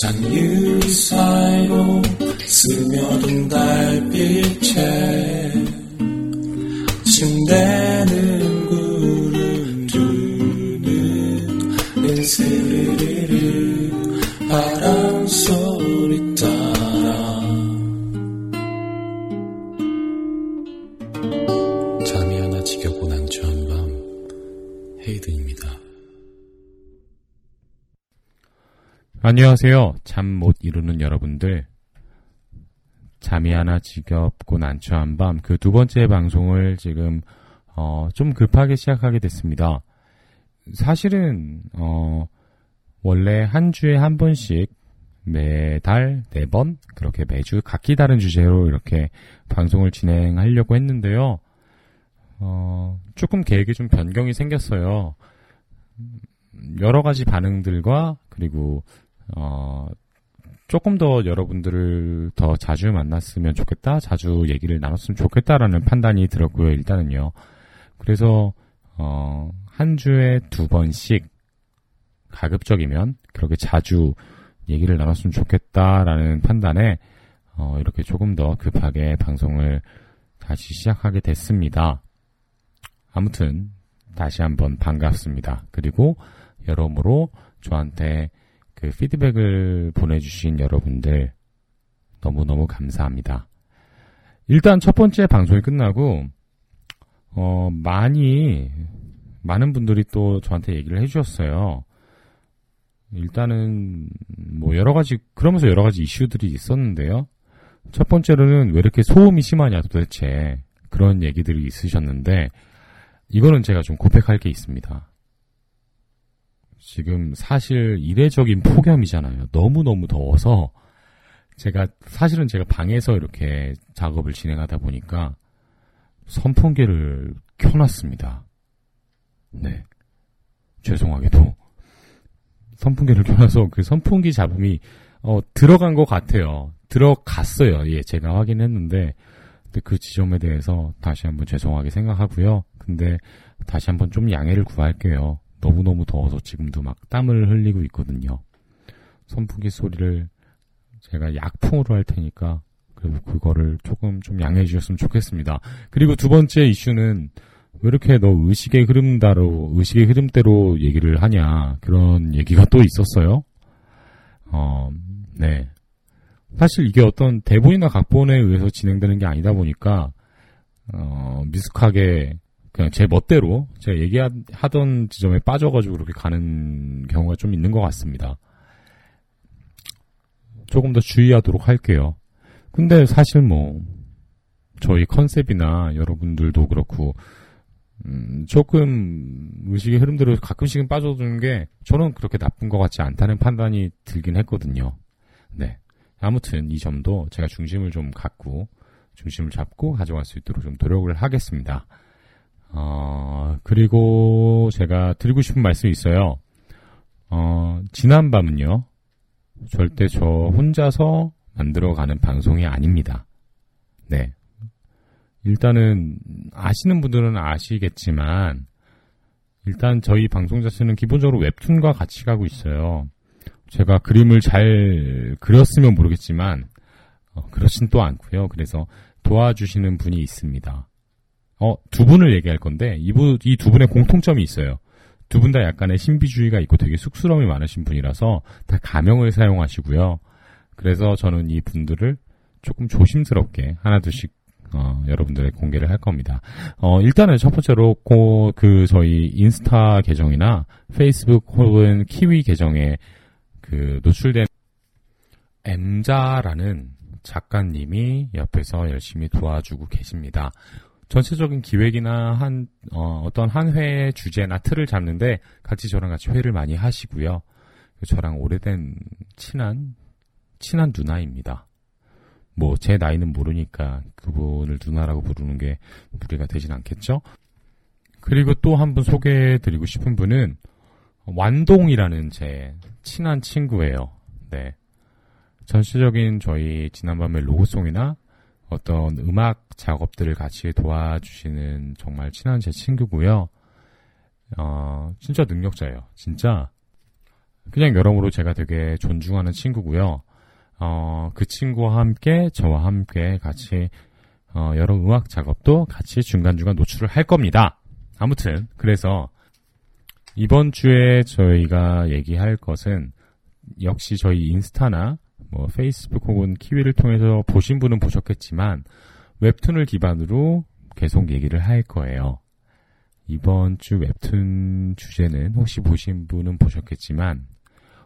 잔유리 쌓이고 스며든 달빛에 침대 안녕하세요. 잠 못 이루는 여러분들. 잠이 하나 지겹고 난처한 밤 그 두 번째 방송을 지금 어, 좀 급하게 시작하게 됐습니다. 사실은 어, 원래 한 주에 한 번씩 매달 네 번 그렇게 매주 각기 다른 주제로 이렇게 방송을 진행하려고 했는데요. 어, 조금 계획에 좀 변경이 생겼어요. 여러 가지 반응들과 그리고 어, 조금 더 여러분들을 더 자주 만났으면 좋겠다, 자주 얘기를 나눴으면 좋겠다라는 판단이 들었고요, 일단은요. 그래서, 어, 한 주에 두 번씩 가급적이면 그렇게 자주 얘기를 나눴으면 좋겠다라는 판단에, 어, 이렇게 조금 더 급하게 방송을 다시 시작하게 됐습니다. 아무튼, 다시 한번 반갑습니다. 그리고 여러모로 저한테 그 피드백을 보내주신 여러분들 너무너무 감사합니다. 일단 첫 번째 방송이 끝나고 어 많이 많은 분들이 또 저한테 얘기를 해주셨어요. 일단은 뭐 여러 가지 그러면서 여러 가지 이슈들이 있었는데요. 첫 번째로는 왜 이렇게 소음이 심하냐 도대체 그런 얘기들이 있으셨는데 이거는 제가 좀 고백할 게 있습니다. 지금 사실 이례적인 폭염이잖아요. 너무너무 더워서 제가 사실은 제가 방에서 이렇게 작업을 진행하다 보니까 선풍기를 켜놨습니다. 네. 죄송하게도 선풍기를 켜놔서 그 선풍기 잡음이 어, 들어간 것 같아요. 들어갔어요. 예, 제가 확인했는데 그 지점에 대해서 다시 한번 죄송하게 생각하고요. 근데 다시 한번 좀 양해를 구할게요. 너무너무 더워서 지금도 막 땀을 흘리고 있거든요. 선풍기 소리를 제가 약풍으로 할 테니까 그래도 그거를 조금 좀 양해해 주셨으면 좋겠습니다. 그리고 두 번째 이슈는 왜 이렇게 너 의식의 흐름대로 의식의 흐름대로 얘기를 하냐 그런 얘기가 또 있었어요. 어, 네. 사실 이게 어떤 대본이나 각본에 의해서 진행되는 게 아니다 보니까 어, 미숙하게 그냥 제 멋대로 제가 얘기하던 지점에 빠져가지고 그렇게 가는 경우가 좀 있는 것 같습니다. 조금 더 주의하도록 할게요. 근데 사실 뭐 저희 컨셉이나 여러분들도 그렇고 음, 조금 의식의 흐름대로 가끔씩은 빠져드는 게 저는 그렇게 나쁜 것 같지 않다는 판단이 들긴 했거든요. 네. 아무튼 이 점도 제가 중심을 좀 갖고 중심을 잡고 가져갈 수 있도록 좀 노력을 하겠습니다. 어, 그리고 제가 드리고 싶은 말씀이 있어요. 어, 지난 밤은요, 절대 저 혼자서 만들어가는 방송이 아닙니다. 네. 일단은, 아시는 분들은 아시겠지만, 일단 저희 방송 자체는 기본적으로 웹툰과 같이 가고 있어요. 제가 그림을 잘 그렸으면 모르겠지만, 어, 그렇진 또 않고요. 그래서 도와주시는 분이 있습니다. 어, 두 분을 얘기할 건데, 이분, 이 두 분의 공통점이 있어요. 두 분 다 약간의 신비주의가 있고 되게 쑥스러움이 많으신 분이라서 다 가명을 사용하시고요. 그래서 저는 이 분들을 조금 조심스럽게 하나둘씩 어, 여러분들의 공개를 할 겁니다. 어, 일단은 첫 번째로 고, 그 저희 인스타 계정이나 페이스북 혹은 키위 계정에 그 노출된 M자라는 작가님이 옆에서 열심히 도와주고 계십니다. 전체적인 기획이나 한 어, 떤 한 회의 주제나 틀을 잡는데 같이 저랑 같이 회를 많이 하시고요. 저랑 오래된 친한 친한 누나입니다. 뭐 제 나이는 모르니까 그분을 누나라고 부르는 게 무리가 되진 않겠죠. 그리고 또 한 분 소개해드리고 싶은 분은 완동이라는 제 친한 친구예요. 네. 전체적인 저희 지난밤의 로고송이나 어떤 음악 작업들을 같이 도와주시는 정말 친한 제 친구고요. 어, 진짜 능력자예요. 진짜 그냥 여러모로 제가 되게 존중하는 친구고요. 어, 그 친구와 함께 저와 함께 같이 어, 여러 음악 작업도 같이 중간중간 노출을 할 겁니다. 아무튼 그래서 이번 주에 저희가 얘기할 것은 역시 저희 인스타나 뭐 페이스북 혹은 키위를 통해서 보신 분은 보셨겠지만 웹툰을 기반으로 계속 얘기를 할 거예요. 이번 주 웹툰 주제는 혹시 보신 분은 보셨겠지만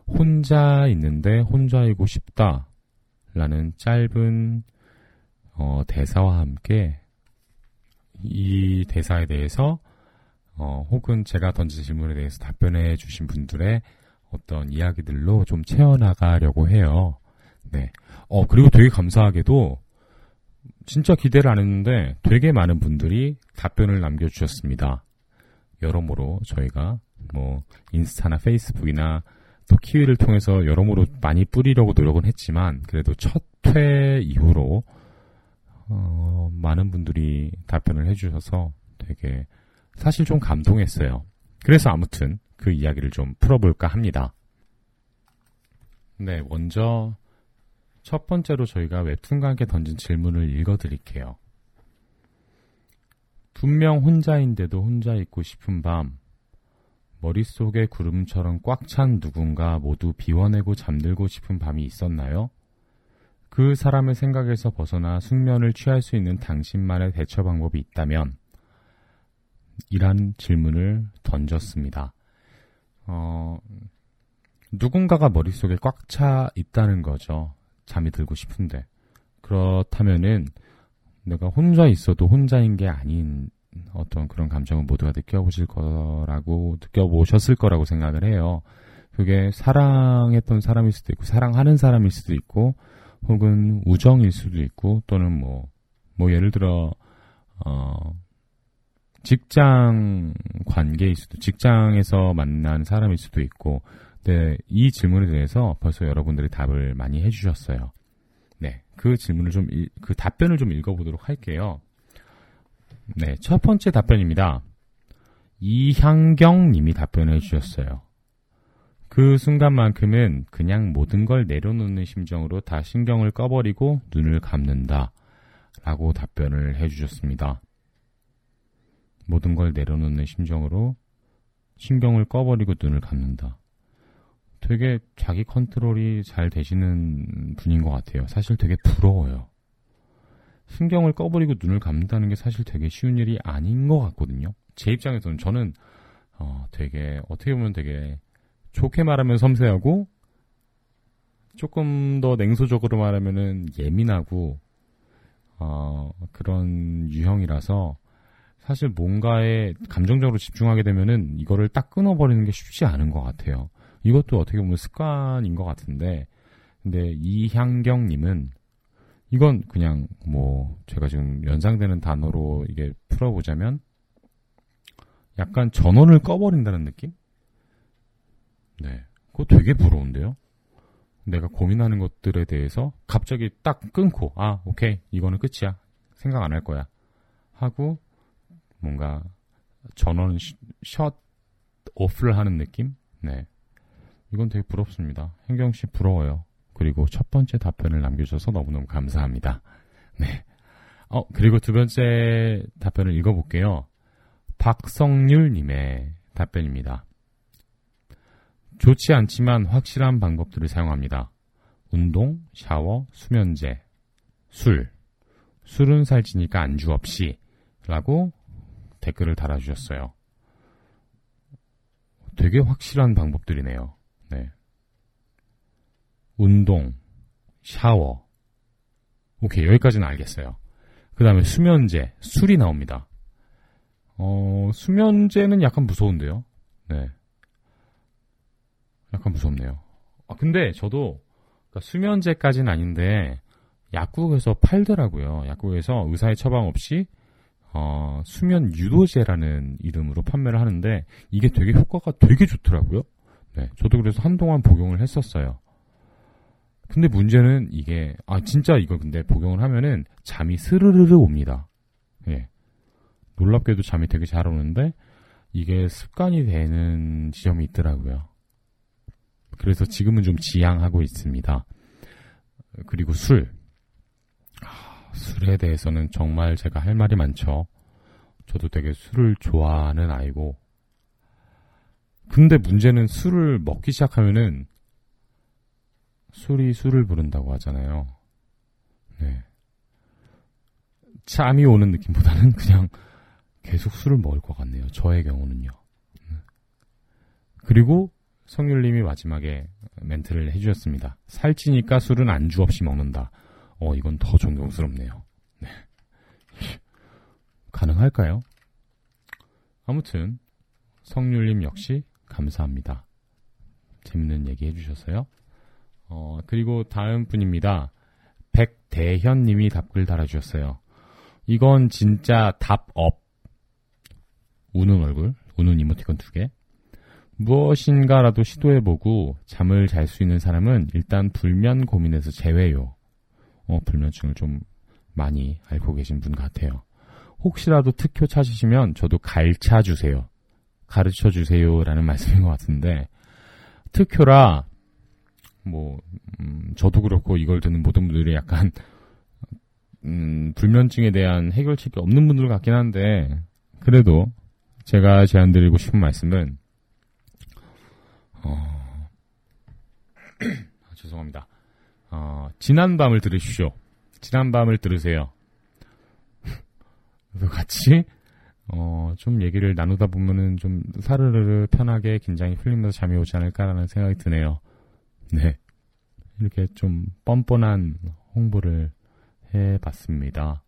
혼자 있는데 혼자이고 싶다 라는 짧은 어, 대사와 함께 이 대사에 대해서 어, 혹은 제가 던진 질문에 대해서 답변해 주신 분들의 어떤 이야기들로 좀 채워나가려고 해요. 네. 어, 그리고 되게 감사하게도 진짜 기대를 안 했는데 되게 많은 분들이 답변을 남겨주셨습니다. 여러모로 저희가 뭐 인스타나 페이스북이나 또 키위를 통해서 여러모로 많이 뿌리려고 노력은 했지만 그래도 첫 회 이후로 어, 많은 분들이 답변을 해주셔서 되게 사실 좀 감동했어요. 그래서 아무튼 그 이야기를 좀 풀어볼까 합니다. 네, 먼저 첫 번째로 저희가 함께 던진 질문을 읽어 드릴게요. 분명 혼자인데도 혼자 있고 싶은 밤, 머릿속에 구름처럼 꽉 찬 누군가 모두 비워내고 잠들고 싶은 밤이 있었나요? 그 사람의 생각에서 벗어나 숙면을 취할 수 있는 당신만의 대처 방법이 있다면, 이란 질문을 던졌습니다. 어, 누군가가 머릿속에 꽉 차 있다는 거죠. 잠이 들고 싶은데. 그렇다면은 내가 혼자 있어도 혼자인 게 아닌 어떤 그런 감정을 모두가 느껴보실 거라고, 느껴보셨을 거라고 생각을 해요. 그게 사랑했던 사람일 수도 있고, 사랑하는 사람일 수도 있고, 혹은 우정일 수도 있고, 또는 뭐, 뭐 예를 들어, 어, 직장 관계일 수도, 직장에서 만난 사람일 수도 있고, 네, 이 질문에 대해서 벌써 여러분들이 답을 많이 해주셨어요. 네, 그 질문을 좀, 그 답변을 좀 읽어보도록 할게요. 네, 첫 번째 답변입니다. 이향경 님이 답변을 해주셨어요. 그 순간만큼은 그냥 모든 걸 내려놓는 심정으로 다 신경을 꺼버리고 눈을 감는다. 라고 답변을 해 주셨습니다. 모든 걸 내려놓는 심정으로 신경을 꺼버리고 눈을 감는다. 되게 자기 컨트롤이 잘 되시는 분인 것 같아요. 사실 되게 부러워요. 신경을 꺼버리고 눈을 감는다는 게 사실 되게 쉬운 일이 아닌 것 같거든요. 제 입장에서는 저는 어, 되게 어떻게 보면 되게 좋게 말하면 섬세하고 조금 더 냉소적으로 말하면은 예민하고 어, 그런 유형이라서 사실 뭔가에 감정적으로 집중하게 되면은 이거를 딱 끊어버리는 게 쉽지 않은 것 같아요. 이것도 어떻게 보면 습관인 것 같은데, 근데 이향경님은 이건 그냥 뭐 제가 지금 연상되는 단어로 이게 풀어보자면 약간 전원을 꺼버린다는 느낌? 네, 그거 되게 부러운데요. 내가 고민하는 것들에 대해서 갑자기 딱 끊고 아 오케이 이거는 끝이야 생각 안 할 거야 하고 뭔가 전원 샷 오프를 하는 느낌? 네. 이건 되게 부럽습니다. hen경 씨 부러워요. 그리고 첫 번째 답변을 남겨주셔서 너무너무 감사합니다. 네. 어, 그리고 두 번째 답변을 읽어볼게요. 박성률님의 답변입니다. 좋지 않지만 확실한 방법들을 사용합니다. 운동, 샤워, 수면제, 술. 술은 살찌니까 안주 없이. 라고 댓글을 달아주셨어요. 되게 확실한 방법들이네요. 네. 운동, 샤워. 오케이, 여기까지는 알겠어요. 그 다음에 수면제, 술이 나옵니다. 어, 수면제는 약간 무서운데요? 네. 약간 무섭네요. 아, 근데 저도, 그러니까 수면제까지는 아닌데, 약국에서 팔더라고요. 약국에서 의사의 처방 없이 어, 수면 유도제라는 이름으로 판매를 하는데 이게 되게 효과가 되게 좋더라고요. 네, 저도 그래서 한동안 복용을 했었어요. 근데 문제는 이게 아 진짜 이거 근데 복용을 하면은 잠이 스르르르 옵니다. 예. 놀랍게도 잠이 되게 잘 오는데 이게 습관이 되는 지점이 있더라고요. 그래서 지금은 좀 지양하고 있습니다. 그리고 술. 아, 술에 대해서는 정말 제가 할 말이 많죠. 저도 되게 술을 좋아하는 아이고. 근데 문제는 술을 먹기 시작하면은 술이 술을 부른다고 하잖아요. 네. 잠이 오는 느낌보다는 그냥 계속 술을 먹을 것 같네요. 저의 경우는요. 그리고 성률님이 마지막에 멘트를 해주셨습니다. 살찌니까 술은 안주 없이 먹는다. 어, 이건 더 존경스럽네요. 네. 가능할까요? 아무튼 성률님 역시 감사합니다. 재밌는 얘기 해주셔서요. 어, 그리고 다음 분입니다. 백대현 님이 답글 달아주셨어요. 이건 진짜 답업. 우는 얼굴, 우는 이모티콘 두 개. 무엇인가라도 시도해보고 잠을 잘 수 있는 사람은 일단 불면 고민에서 제외요. 어, 불면증을 좀 많이 앓고 계신 분 같아요. 혹시라도 특효 찾으시면 저도 가르쳐 주세요. 가르쳐 주세요라는 말씀인 것 같은데 특효라 뭐 음, 저도 그렇고 이걸 듣는 모든 분들이 약간 음, 불면증에 대한 해결책이 없는 분들 같긴 한데 그래도 제가 제안드리고 싶은 말씀은 어... 아, 죄송합니다. 어, 지난 밤을 들으십시오. 지난 밤을 들으세요. 같이 어, 좀 얘기를 나누다 보면은 좀 사르르르 편하게 긴장이 풀리면서 잠이 오지 않을까라는 생각이 드네요. 네. 이렇게 좀 뻔뻔한 홍보를 해봤습니다.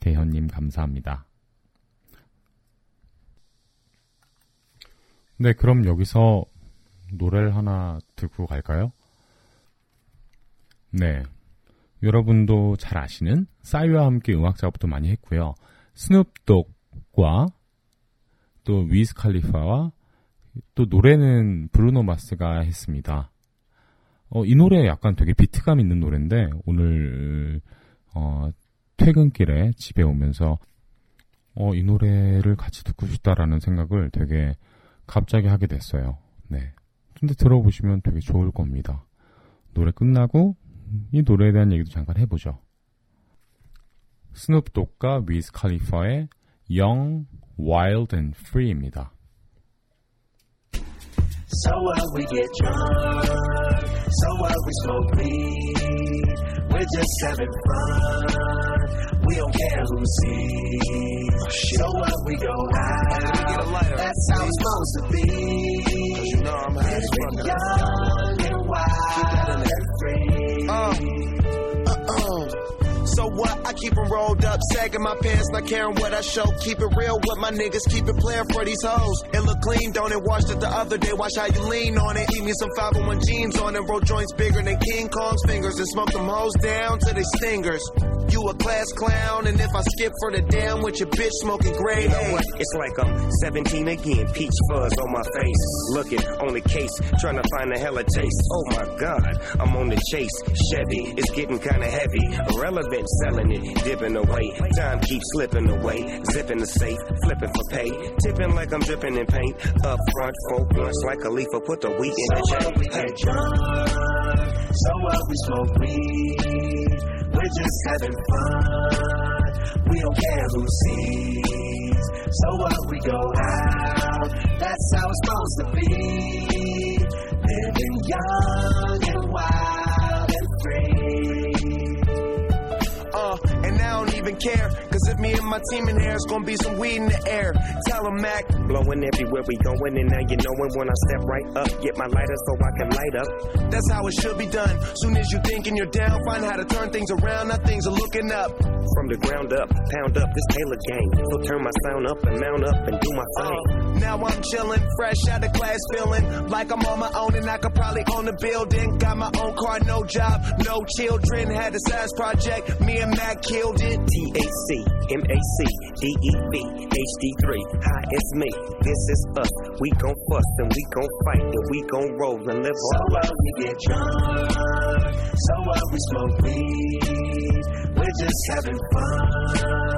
대현님 감사합니다. 네, 그럼 여기서 노래를 하나 듣고 갈까요? 네. 여러분도 잘 아시는 싸이와 함께 음악 작업도 많이 했고요. 스눕독 과 또 위스 칼리파와 또 노래는 브루노 마스가 했습니다. 어, 이 노래 약간 되게 비트감 있는 노래인데 오늘 어, 퇴근길에 집에 오면서 어, 이 노래를 같이 듣고 싶다라는 생각을 되게 갑자기 하게 됐어요. 네. 근데 들어보시면 되게 좋을 겁니다. 노래 끝나고 이 노래에 대한 얘기도 잠깐 해보죠. 스눕독과 위스 칼리파의 Young, Wild and Free입니다. So what we get drunk, so what we smoke weed, we're just having fun, we don't care who sees. So what we go out, that's how it's supposed to be. Cause you know I'm having young and wild and free. I keep them rolled up, sagging my pants, not caring what I show. Keep it real with my niggas, keep it playing for these hoes. It look clean, don't it? Washed it the other day, watch how you lean on it. Eat me some 501 jeans on it, roll joints bigger than King Kong's fingers, and smoke them hoes down to they stingers. You a class clown, and if I skip for the damn with your bitch smoking gray you know what? It's like I'm 17 again, peach fuzz on my face. Looking on the case, trying to find a hella taste. Oh my god, I'm on the chase. Chevy, it's getting kinda heavy. Irrelevant selling it, dipping away. Time keeps slipping away. Zipping the safe, flipping for pay. Tipping like I'm dripping in paint. Up front, four blunts like a leaf. Put the wheat in the chain. We so what we smoke weed. We're just having fun. We don't care who sees. So what we go out. That's how it's supposed to be. Living young and wild and free. Uh, and I don't even care. If me and my team in here, it's gonna be some weed in the air. Tell them Mac. Blowing everywhere we going, and now you knowin' when I step right up. Get my lighter so I can light up. That's how it should be done. Soon as you thinking you're down, find how to turn things around. Now things are looking up. From the ground up, pound up this Taylor game. So turn my sound up and mount up and do my thing. Now I'm chillin', fresh out of class, feeling like I'm on my own and I could probably own a building. Got my own car, no job, no children. Had a size project, me and Mac killed it. THC, MAC, DEV, HD3. Hi, it's me. This is us. We gon' fuss and we gon' fight and we gon' roll and live life. So what we get drunk, so what we smoke weed. We're just having fun.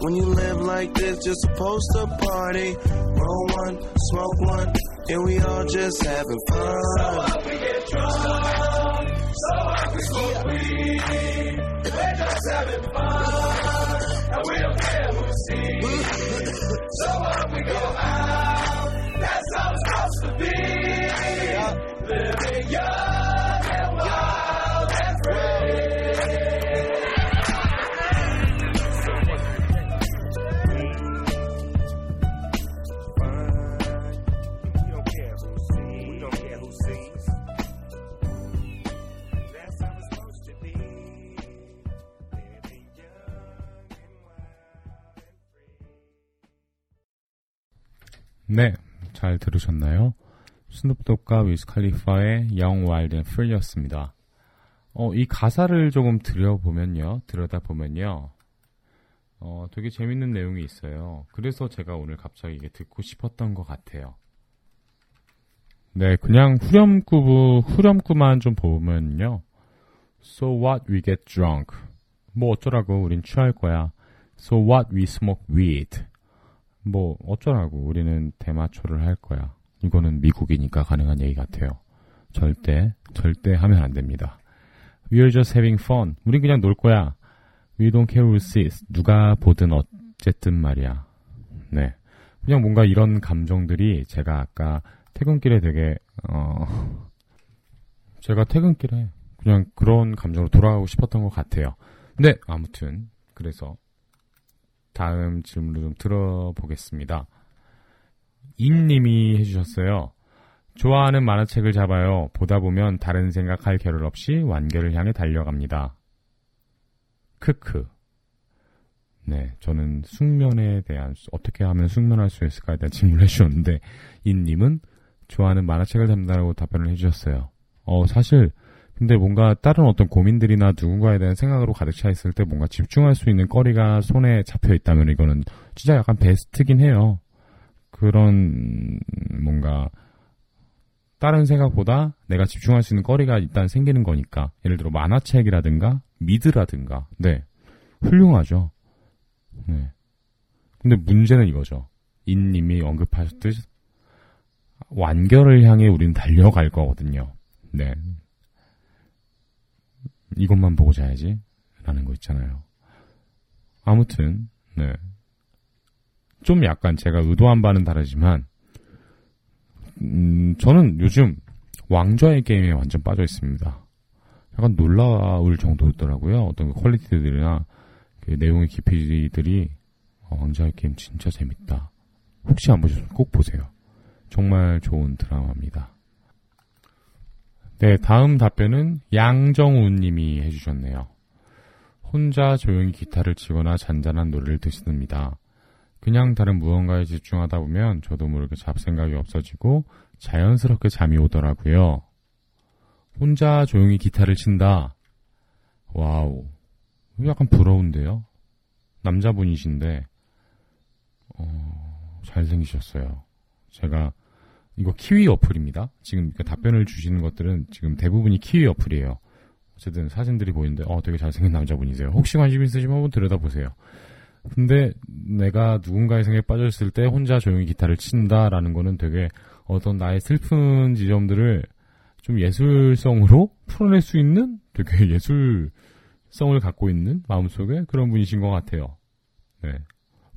When you live like this, you're supposed to party. Roll one, smoke one, and we all just having fun. We get drunk, so what we smoke weed. We're just having fun, and we don't care who sees. So what we go out, that's how it's supposed to be. Living young 네, 잘 들으셨나요? 스눕독과 위스 칼리파의 Young, Wild and Free였습니다. 어, 이 가사를 조금 들여보면요, 들여다보면요, 어, 되게 재밌는 내용이 있어요. 그래서 제가 오늘 갑자기 이게 듣고 싶었던 것 같아요. 네, 그냥 후렴구, 후렴구만 좀 보면요. So what we get drunk. 뭐 어쩌라고 우린 취할 거야. So what we smoke weed. 뭐 어쩌라고 우리는 대마초를 할 거야. 이거는 미국이니까 가능한 얘기 같아요. 절대 절대 하면 안 됩니다. We're just having fun. 우린 그냥 놀 거야. We don't care who sees. 누가 보든 어쨌든 말이야. 네. 그냥 뭔가 이런 감정들이 제가 아까 퇴근길에 되게 어 제가 퇴근길에 그냥 그런 감정으로 돌아가고 싶었던 것 같아요. 근데 아무튼 그래서 다음 질문을 좀 들어보겠습니다. 임님이 해주셨어요. 좋아하는 만화책을 잡아요. 보다 보면 다른 생각할 겨를 없이 완결을 향해 달려갑니다. 크크. 네, 저는 숙면에 대한 어떻게 하면 숙면할 수 있을까에 대한 질문을 해주셨는데 임님은 좋아하는 만화책을 잡는다고 답변을 해주셨어요. 어, 사실 근데 뭔가 다른 어떤 고민들이나 누군가에 대한 생각으로 가득 차 있을 때 뭔가 집중할 수 있는 거리가 손에 잡혀 있다면 이거는 진짜 약간 베스트긴 해요. 그런 뭔가 다른 생각보다 내가 집중할 수 있는 거리가 일단 생기는 거니까 예를 들어 만화책이라든가 미드라든가 네 훌륭하죠. 네. 근데 문제는 이거죠. 인님이 언급하셨듯 완결을 향해 우리는 달려갈 거거든요. 네. 이것만 보고 자야지. 라는 거 있잖아요. 아무튼, 네. 좀 약간 제가 의도한 바는 다르지만, 음, 저는 요즘 왕좌의 게임에 완전 빠져 있습니다. 약간 놀라울 정도더라고요. 어떤 그 퀄리티들이나 그 내용의 깊이들이 어, 왕좌의 게임 진짜 재밌다. 혹시 안 보셨으면 꼭 보세요. 정말 좋은 드라마입니다. 네, 다음 답변은 양정우 님이 해주셨네요. 혼자 조용히 기타를 치거나 잔잔한 노래를 듣습니다. 그냥 다른 무언가에 집중하다 보면 저도 모르게 잡생각이 없어지고 자연스럽게 잠이 오더라고요. 혼자 조용히 기타를 친다. 와우. 약간 부러운데요? 남자분이신데, 어, 잘생기셨어요. 제가 이거 키위 어플입니다. 지금 그 답변을 주시는 것들은 지금 대부분이 키위 어플이에요. 어쨌든 사진들이 보이는데 어 되게 잘생긴 남자분이세요. 혹시 관심 있으시면 한번 들여다보세요. 근데 내가 누군가의 생각에 빠졌을 때 혼자 조용히 기타를 친다라는 거는 되게 어떤 나의 슬픈 지점들을 좀 예술성으로 풀어낼 수 있는 되게 예술성을 갖고 있는 마음속에 그런 분이신 것 같아요. 네.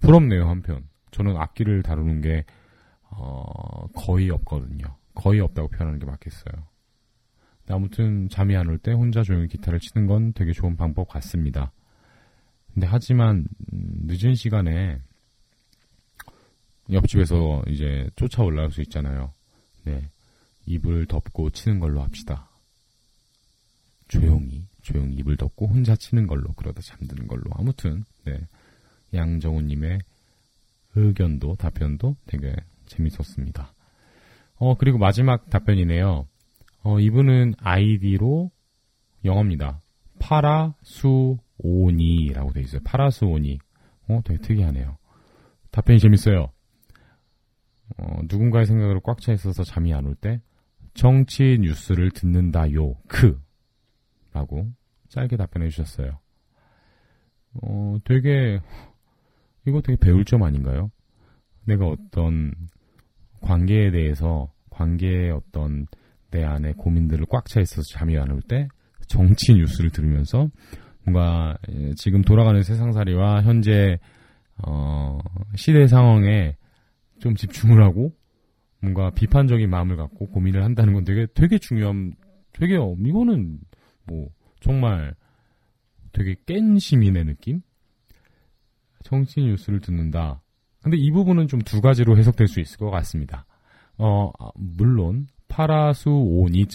부럽네요, 한편. 저는 악기를 다루는 게 어, 거의 없거든요. 거의 없다고 표현하는 게 맞겠어요. 아무튼 잠이 안 올 때 혼자 조용히 기타를 치는 건 되게 좋은 방법 같습니다. 근데 하지만 음, 늦은 시간에 옆집에서 이제 쫓아 올라올 수 있잖아요. 네. 입을 덮고 치는 걸로 합시다. 조용히, 조용히 입을 덮고 혼자 치는 걸로, 그러다 잠드는 걸로. 아무튼, 네. 양정우님의 의견도, 답변도 되게 재밌었습니다. 어, 그리고 마지막 답변이네요. 어, 이분은 아이디로 영어입니다. 파라수오니라고 돼 있어요. 파라수오니. 어, 되게 특이하네요. 답변이 재밌어요. 어, 누군가의 생각으로 꽉 차 있어서 잠이 안 올 때, 정치 뉴스를 듣는다요, 크. 라고 짧게 답변해 주셨어요. 어, 되게, 이거 되게 배울 점 아닌가요? 내가 어떤 관계에 대해서, 관계의 어떤 내 안에 고민들을 꽉 차 있어서 잠이 안 올 때, 정치 뉴스를 들으면서, 뭔가, 예, 지금 돌아가는 세상살이와 현재, 어, 시대 상황에 좀 집중을 하고, 뭔가 비판적인 마음을 갖고 고민을 한다는 건 되게, 되게 중요한, 되게, 어, 이거는, 뭐, 정말, 되게 깬 시민의 느낌? 정치 뉴스를 듣는다. 근데 이 부분은 좀 두 가지로 해석될 수 있을 것 같습니다. 어, 아, 물론, 파라수 오니,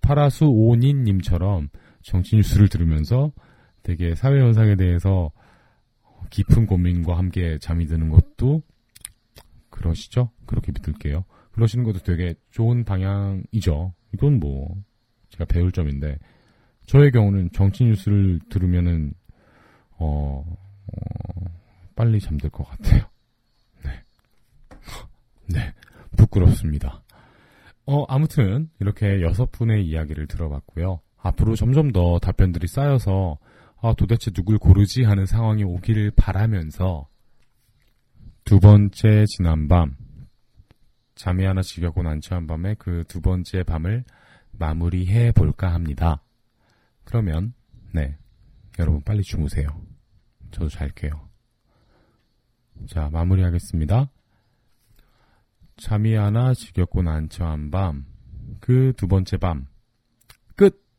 파라수오니님처럼 정치 뉴스를 들으면서 되게 사회 현상에 대해서 깊은 고민과 함께 잠이 드는 것도 그러시죠? 그렇게 믿을게요. 그러시는 것도 되게 좋은 방향이죠. 이건 뭐, 제가 배울 점인데, 저의 경우는 정치 뉴스를 들으면은, 어, 어, 빨리 잠들 것 같아요. 네. 네. 부끄럽습니다. 어, 아무튼, 이렇게 여섯 분의 이야기를 들어봤고요. 앞으로 점점 더 답변들이 쌓여서, 아, 도대체 누굴 고르지 하는 상황이 오기를 바라면서, 두 번째 지난밤, 잠이 하나 지겹고 난처한 밤에 그 두 번째 밤을 마무리해 볼까 합니다. 그러면, 네. 여러분 빨리 주무세요. 저도 잘게요. 자, 마무리하겠습니다. 잠이 하나 지겹고 난처한 밤, 그 두 번째 밤, 끝!